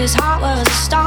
His heart was a star.